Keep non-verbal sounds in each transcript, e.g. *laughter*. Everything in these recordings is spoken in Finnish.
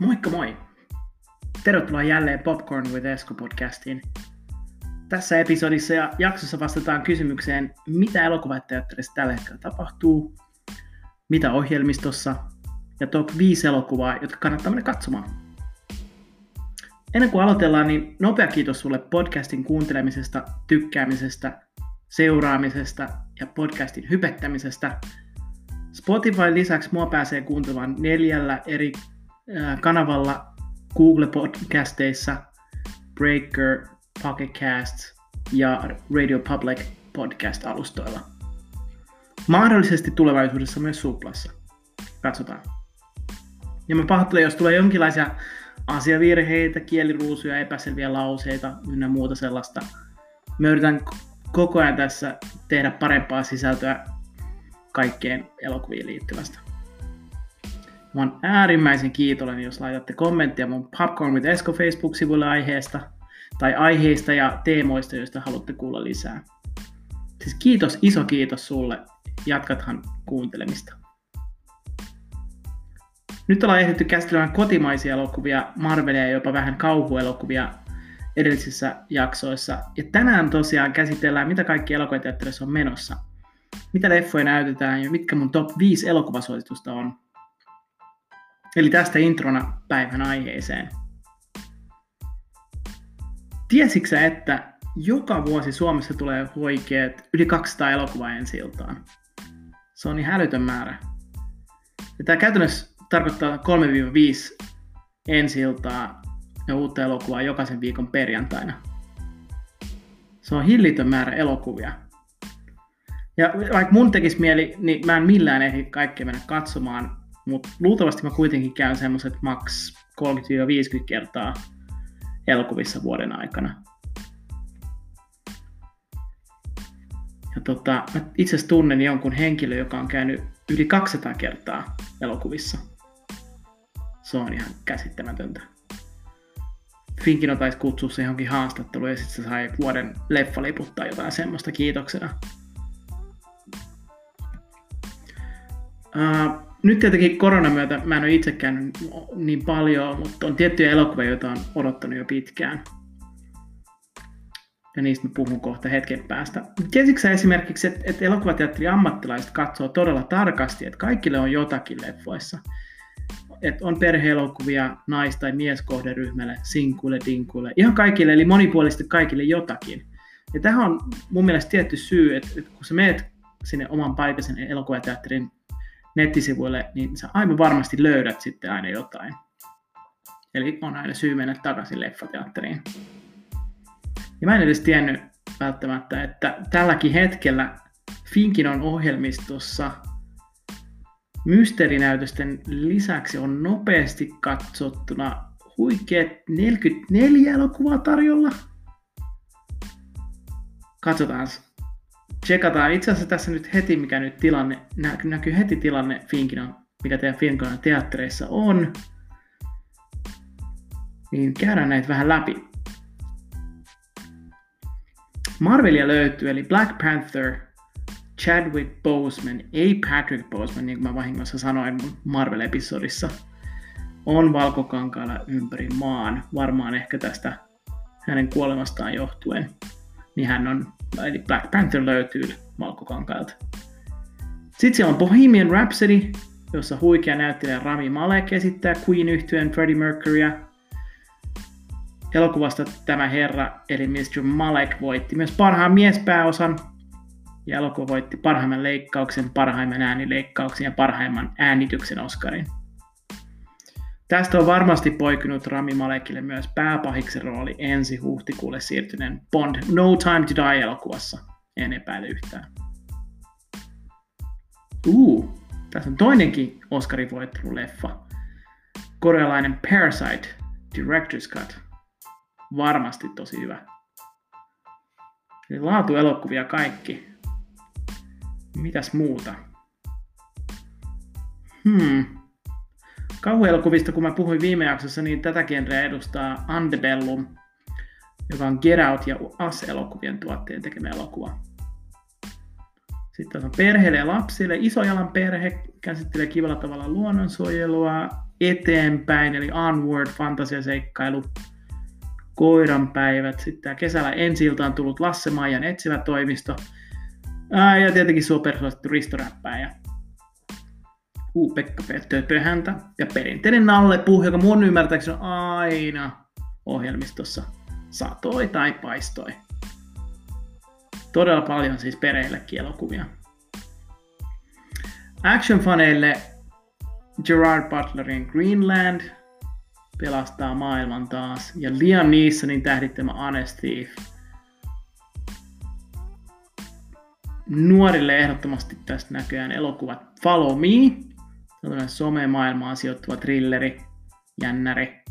Moikka moi! Tervetuloa jälleen Popcorn with Esko podcastiin. Tässä episodissa ja jaksossa vastataan kysymykseen, mitä elokuvateatterissa tällä hetkellä tapahtuu, mitä ohjelmistossa ja top 5 elokuvaa, jotka kannattaa mennä katsomaan. Ennen kuin aloitellaan, niin nopea kiitos sulle podcastin kuuntelemisesta, tykkäämisestä, seuraamisesta ja podcastin hypettämisestä. Spotify lisäksi mua pääsee kuuntelemaan neljällä eri kanavalla Google Podcasteissa, Breaker, Pocket Casts ja Radio Public podcast-alustoilla. Mahdollisesti tulevaisuudessa myös Suplassa. Katsotaan. Ja mä pahoittelen, jos tulee jonkinlaisia asiavirheitä, kieliruusuja, epäselviä lauseita ynnä muuta sellaista. Mä yritän koko ajan tässä tehdä parempaa sisältöä kaikkeen elokuviin liittyvästä. Mä oon äärimmäisen kiitollinen, jos laitatte kommenttia mun Popcorn with Esko Facebook-sivulle aiheesta tai aiheista ja teemoista, joista haluatte kuulla lisää. Siis kiitos, iso kiitos sulle. Jatkathan kuuntelemista. Nyt ollaan ehditty käsittelemään kotimaisia elokuvia, Marvelia ja jopa vähän kauhuelokuvia edellisissä jaksoissa. Ja tänään tosiaan käsitellään, mitä kaikki elokuvateatterissa on menossa. Mitä leffoja näytetään ja mitkä mun top 5 elokuvasuositusta on. Eli tästä introna päivän aiheeseen. Tiesitkö että joka vuosi Suomessa tulee huikeet yli 200 elokuvaa ensi iltaan? Se on niin hälytön määrä. Ja tämä käytännössä tarkoittaa 3-5 ensi iltaa ja uutta elokuvaa jokaisen viikon perjantaina. Se on hillitön määrä elokuvia. Ja vaikka mun tekisi mieli, niin mä en millään ehdi kaikkea mennä katsomaan, mutta luultavasti mä kuitenkin käyn semmoiset maks 30-50 kertaa elokuvissa vuoden aikana. Ja tota, mä itse asiassa tunnen jonkun henkilö, joka on käynyt yli 200 kertaa elokuvissa. Se on ihan käsittämätöntä. Finkino taisi kutsua se johonkin haastatteluun ja sitten se sai vuoden leffaliput tai jotain semmoista kiitoksena. Uh, nyt tietenkin koronan myötä mä en ole itsekään niin paljon, mutta on tiettyjä elokuvia, joita on odottanut jo pitkään. Ja niistä mä puhun kohta hetken päästä. Tiesitkö sä esimerkiksi, että, että elokuvateatterin ammattilaiset katsoo todella tarkasti, että kaikille on jotakin leffoissa. Että on perheelokuvia nais- tai mieskohderyhmälle, sinkuille, dinkuille, ihan kaikille, eli monipuolisesti kaikille jotakin. Ja tähän on mun mielestä tietty syy, että, että kun sä meet sinne oman paikallisen elokuvateatterin nettisivuille, niin sä aivan varmasti löydät sitten aina jotain. Eli on aina syy mennä takaisin leffateatteriin. Ja mä en edes tiennyt välttämättä, että tälläkin hetkellä Finkinon ohjelmistossa mysteerinäytösten lisäksi on nopeasti katsottuna huikeat 44 elokuvaa tarjolla. Katsotaan tsekataan itse asiassa tässä nyt heti, mikä nyt tilanne, näkyy heti tilanne Finkinon, mikä teidän Finkinon teattereissa on. Niin käydään näitä vähän läpi. Marvelia löytyy, eli Black Panther, Chadwick Boseman, ei Patrick Boseman, niin kuin mä vahingossa sanoin mun Marvel-episodissa, on valkokankaalla ympäri maan, varmaan ehkä tästä hänen kuolemastaan johtuen. Niin hän on eli Black Panther löytyy Valkokankailta. Sitten siellä on Bohemian Rhapsody, jossa huikea näyttelijä Rami Malek esittää queen yhtyeen Freddie Mercurya. Elokuvasta tämä herra, eli Mr. Malek, voitti myös parhaan miespääosan. Ja elokuva voitti parhaimman leikkauksen, parhaimman äänileikkauksen ja parhaimman äänityksen Oscarin. Tästä on varmasti poikinut Rami Malekille myös pääpahiksen rooli ensi huhtikuulle siirtyneen Bond No Time to Die-elokuvassa. En epäile yhtään. Uu, tässä on toinenkin Oscarin voittanut leffa. Korealainen Parasite, Director's Cut. Varmasti tosi hyvä. Eli laatuelokuvia kaikki. Mitäs muuta? Hmm. Kauhuelokuvista, kun mä puhuin viime jaksossa, niin tätä genreä edustaa Antebellum, joka on Get Out ja Us-elokuvien tuotteen tekemä elokuva. Sitten on perheelle ja lapsille. Isojalan perhe käsittelee kivalla tavalla luonnonsuojelua eteenpäin, eli Onward, fantasiaseikkailu, koiranpäivät. Sitten tämä kesällä ensi on tullut Lasse Maijan etsivä toimisto. Ja tietenkin supersuosittu ristoräppäjä. Uu, Pekka Töpöhäntä. Ja perinteinen Nalle Puh, joka mun ymmärtääkseni on aina ohjelmistossa satoi tai paistoi. Todella paljon siis pereillekin elokuvia. Action-faneille Gerard Butlerin Greenland pelastaa maailman taas. Ja Liam Neesonin tähdittämä Thief. Nuorille ehdottomasti tästä näköjään elokuvat Follow Me, some-maailmaan sijoittuva thrilleri, jännäri.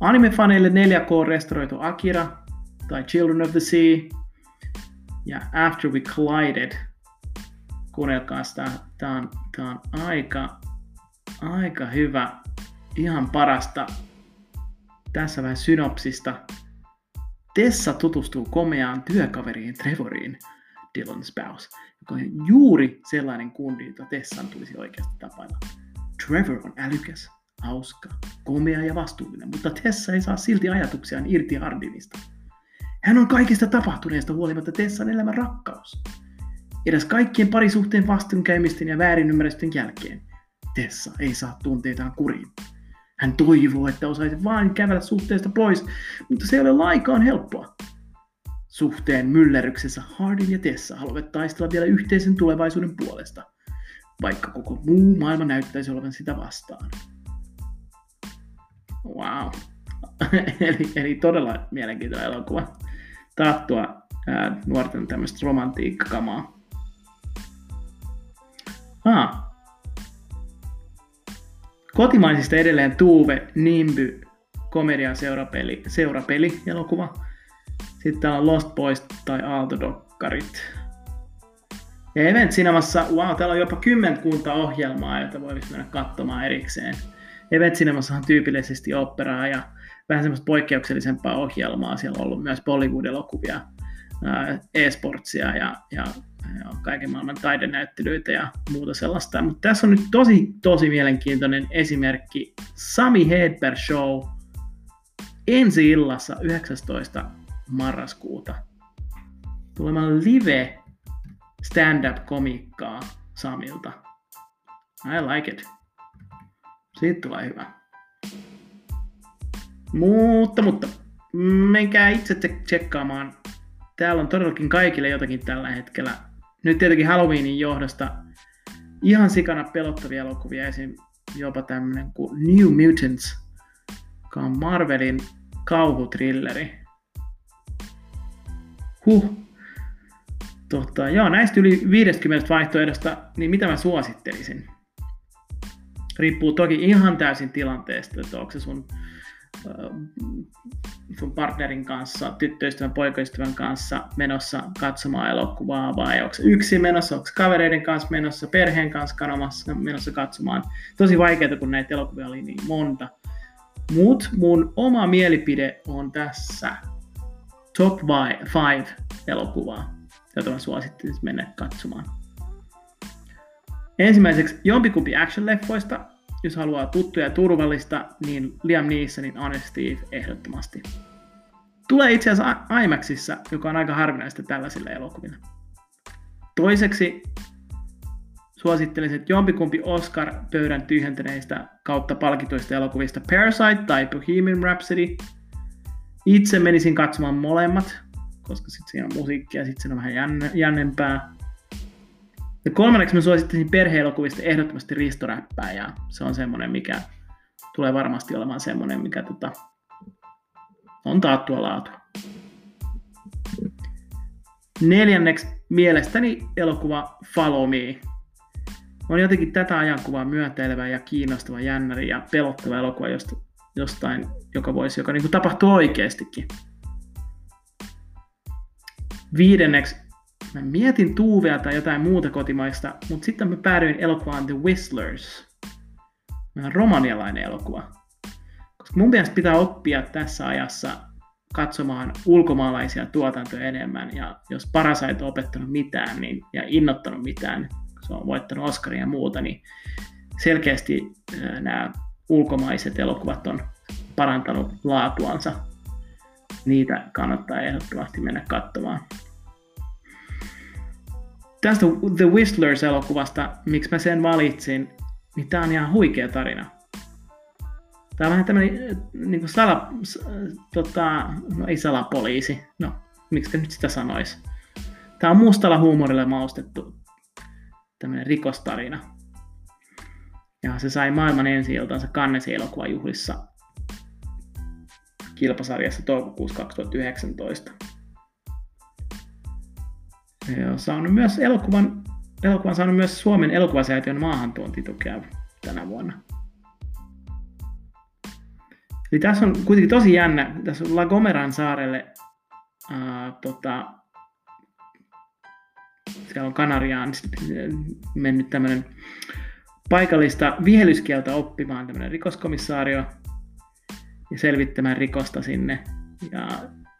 Anime-faneille 4K restoroitu Akira tai Children of the Sea ja After We Collided. Kuunnelkaa sitä, tää on, tää on aika, aika hyvä, ihan parasta. Tässä vähän synopsista. Tessa tutustuu komeaan työkaveriin Trevoriin, Dylan Spouse, joka on juuri sellainen kundi, jota Tessan tulisi oikeasti tapailla. Trevor on älykäs, hauska, komea ja vastuullinen, mutta Tessa ei saa silti ajatuksiaan irti Hardinista. Hän on kaikista tapahtuneesta huolimatta Tessan elämän rakkaus. Edes kaikkien parisuhteen vastoinkäymisten ja väärinymmärrysten jälkeen Tessa ei saa tunteitaan kuriin. Hän toivoo, että osaisi vain kävellä suhteesta pois, mutta se ei ole laikaan helppoa. Suhteen myllerryksessä Hardin ja Tessa haluavat taistella vielä yhteisen tulevaisuuden puolesta, vaikka koko muu maailma näyttäisi olevan sitä vastaan. Wow. *laughs* eli, eli todella mielenkiintoinen elokuva. Taattua ää, nuorten tämmöistä romantiikkakamaa. Ah. Kotimaisista edelleen Tuve Nimby komedian seurapeli, seurapeli elokuva. Sitten täällä on Lost Boys tai Aalto-dokkarit. Ja Event Cinemassa, wow, täällä on jopa kymmenkunta ohjelmaa, joita voisi mennä katsomaan erikseen. Event Cinemassa on tyypillisesti operaa ja vähän semmoista poikkeuksellisempaa ohjelmaa. Siellä on ollut myös Bollywood-elokuvia, e-sportsia ja, ja, ja kaiken maailman taidenäyttelyitä ja muuta sellaista. Mutta tässä on nyt tosi, tosi mielenkiintoinen esimerkki Sami Hedberg Show ensi illassa 19. marraskuuta. Tulemaan live stand-up-komikkaa Samilta. I like it. Siitä tulee hyvä. Mutta, mutta, menkää itse tsekkaamaan. Täällä on todellakin kaikille jotakin tällä hetkellä. Nyt tietenkin Halloweenin johdosta ihan sikana pelottavia elokuvia, esim. jopa tämmönen kuin New Mutants, joka on Marvelin kauhutrilleri. Huh. Totta, joo, näistä yli 50 vaihtoehdosta, niin mitä mä suosittelisin? Riippuu toki ihan täysin tilanteesta, että onko se sun, sun partnerin kanssa, tyttöystävän, poikaystävän kanssa menossa katsomaan elokuvaa vai onko yksi menossa, onko kavereiden kanssa menossa, perheen kanssa kanomassa menossa katsomaan. Tosi vaikeaa, kun näitä elokuvia oli niin monta. Mut mun oma mielipide on tässä top 5 elokuvaa, jota mä suosittelisin mennä katsomaan. Ensimmäiseksi jompikumpi action-leffoista, jos haluaa tuttuja ja turvallista, niin Liam Neesonin Honest Steve ehdottomasti. Tulee itse asiassa IMAXissa, joka on aika harvinaista tällaisilla elokuvilla. Toiseksi suosittelisin, että jompikumpi Oscar-pöydän tyhjentäneistä kautta palkituista elokuvista Parasite tai Bohemian Rhapsody. Itse menisin katsomaan molemmat, koska sitten siinä on musiikkia ja sitten siinä on vähän jännempää. Ja kolmanneksi mä suosittaisin perheelokuvista ehdottomasti ristoräppää ja se on semmoinen, mikä tulee varmasti olemaan semmoinen, mikä tota, on taattua laatu. Neljänneksi mielestäni elokuva Follow Me. On jotenkin tätä ajankuvaa myönteilevä ja kiinnostava jännäri ja pelottava elokuva josta, jostain, joka voisi, joka niin kuin tapahtuu oikeastikin. Viidenneksi Mä mietin Tuuvea tai jotain muuta kotimaista, mutta sitten mä päädyin elokuvaan The Whistlers. on romanialainen elokuva. Koska mun mielestä pitää oppia tässä ajassa katsomaan ulkomaalaisia tuotantoja enemmän, ja jos Parasite on opettanut mitään niin, ja innottanut mitään, se on voittanut Oscaria ja muuta, niin selkeästi nämä ulkomaiset elokuvat on parantanut laatuansa. Niitä kannattaa ehdottomasti mennä katsomaan. Tästä The Whistlers-elokuvasta, miksi mä sen valitsin, niin tää on ihan huikea tarina. Tää on vähän tämmönen niin kuin sala, tota, no ei salapoliisi, no miksi nyt sitä sanois. Tää on mustalla huumorilla maustettu tämmönen rikostarina. Ja se sai maailman ensi iltansa Cannesin elokuvajuhlissa kilpasarjassa toukokuussa 2019. Ja saanut myös elokuvan, elokuvan saanut myös Suomen elokuvasäätiön maahantuontitukea tänä vuonna. Eli tässä on kuitenkin tosi jännä, tässä on La Gomeran saarelle ää, tota, siellä on Kanariaan mennyt tämmöinen paikallista vihellyskieltä oppimaan tämmöinen rikoskomissaario ja selvittämään rikosta sinne. Ja,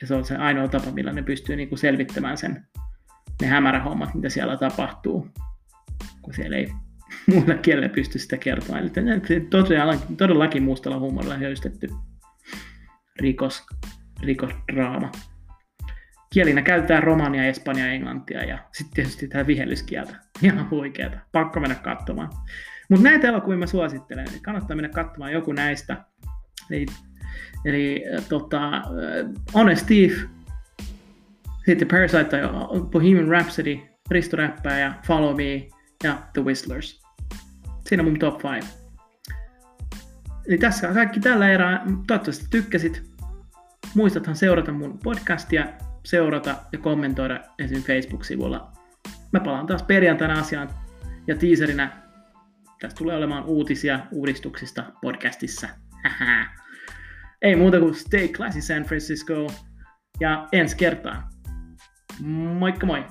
ja se on se ainoa tapa, millä ne pystyy niin kuin selvittämään sen, ne hämärähommat, mitä siellä tapahtuu, kun siellä ei *laughs* muilla kielellä pysty sitä kertomaan. Eli todellakin, todellakin mustalla huumorilla höystetty rikos, rikosdraama. Kielinä käytetään romania, espanjaa, englantia ja sitten tietysti tätä vihellyskieltä. Ihan huikeeta. Pakko mennä katsomaan. Mutta näitä elokuvia mä suosittelen. Eli kannattaa mennä katsomaan joku näistä. Eli, eli äh, tota, äh, Honest Thief, sitten Parasite tai Bohemian Rhapsody, Risto Räppää ja Follow Me ja The Whistlers. Siinä on mun top 5. Eli tässä on kaikki tällä erää. Toivottavasti tykkäsit. Muistathan seurata mun podcastia, seurata ja kommentoida esim. Facebook-sivulla. Mä palaan taas perjantaina asiaan ja teaserinä tästä tulee olemaan uutisia uudistuksista podcastissa. Ei muuta kuin stay classy San Francisco ja ensi kertaan. Moikka moi!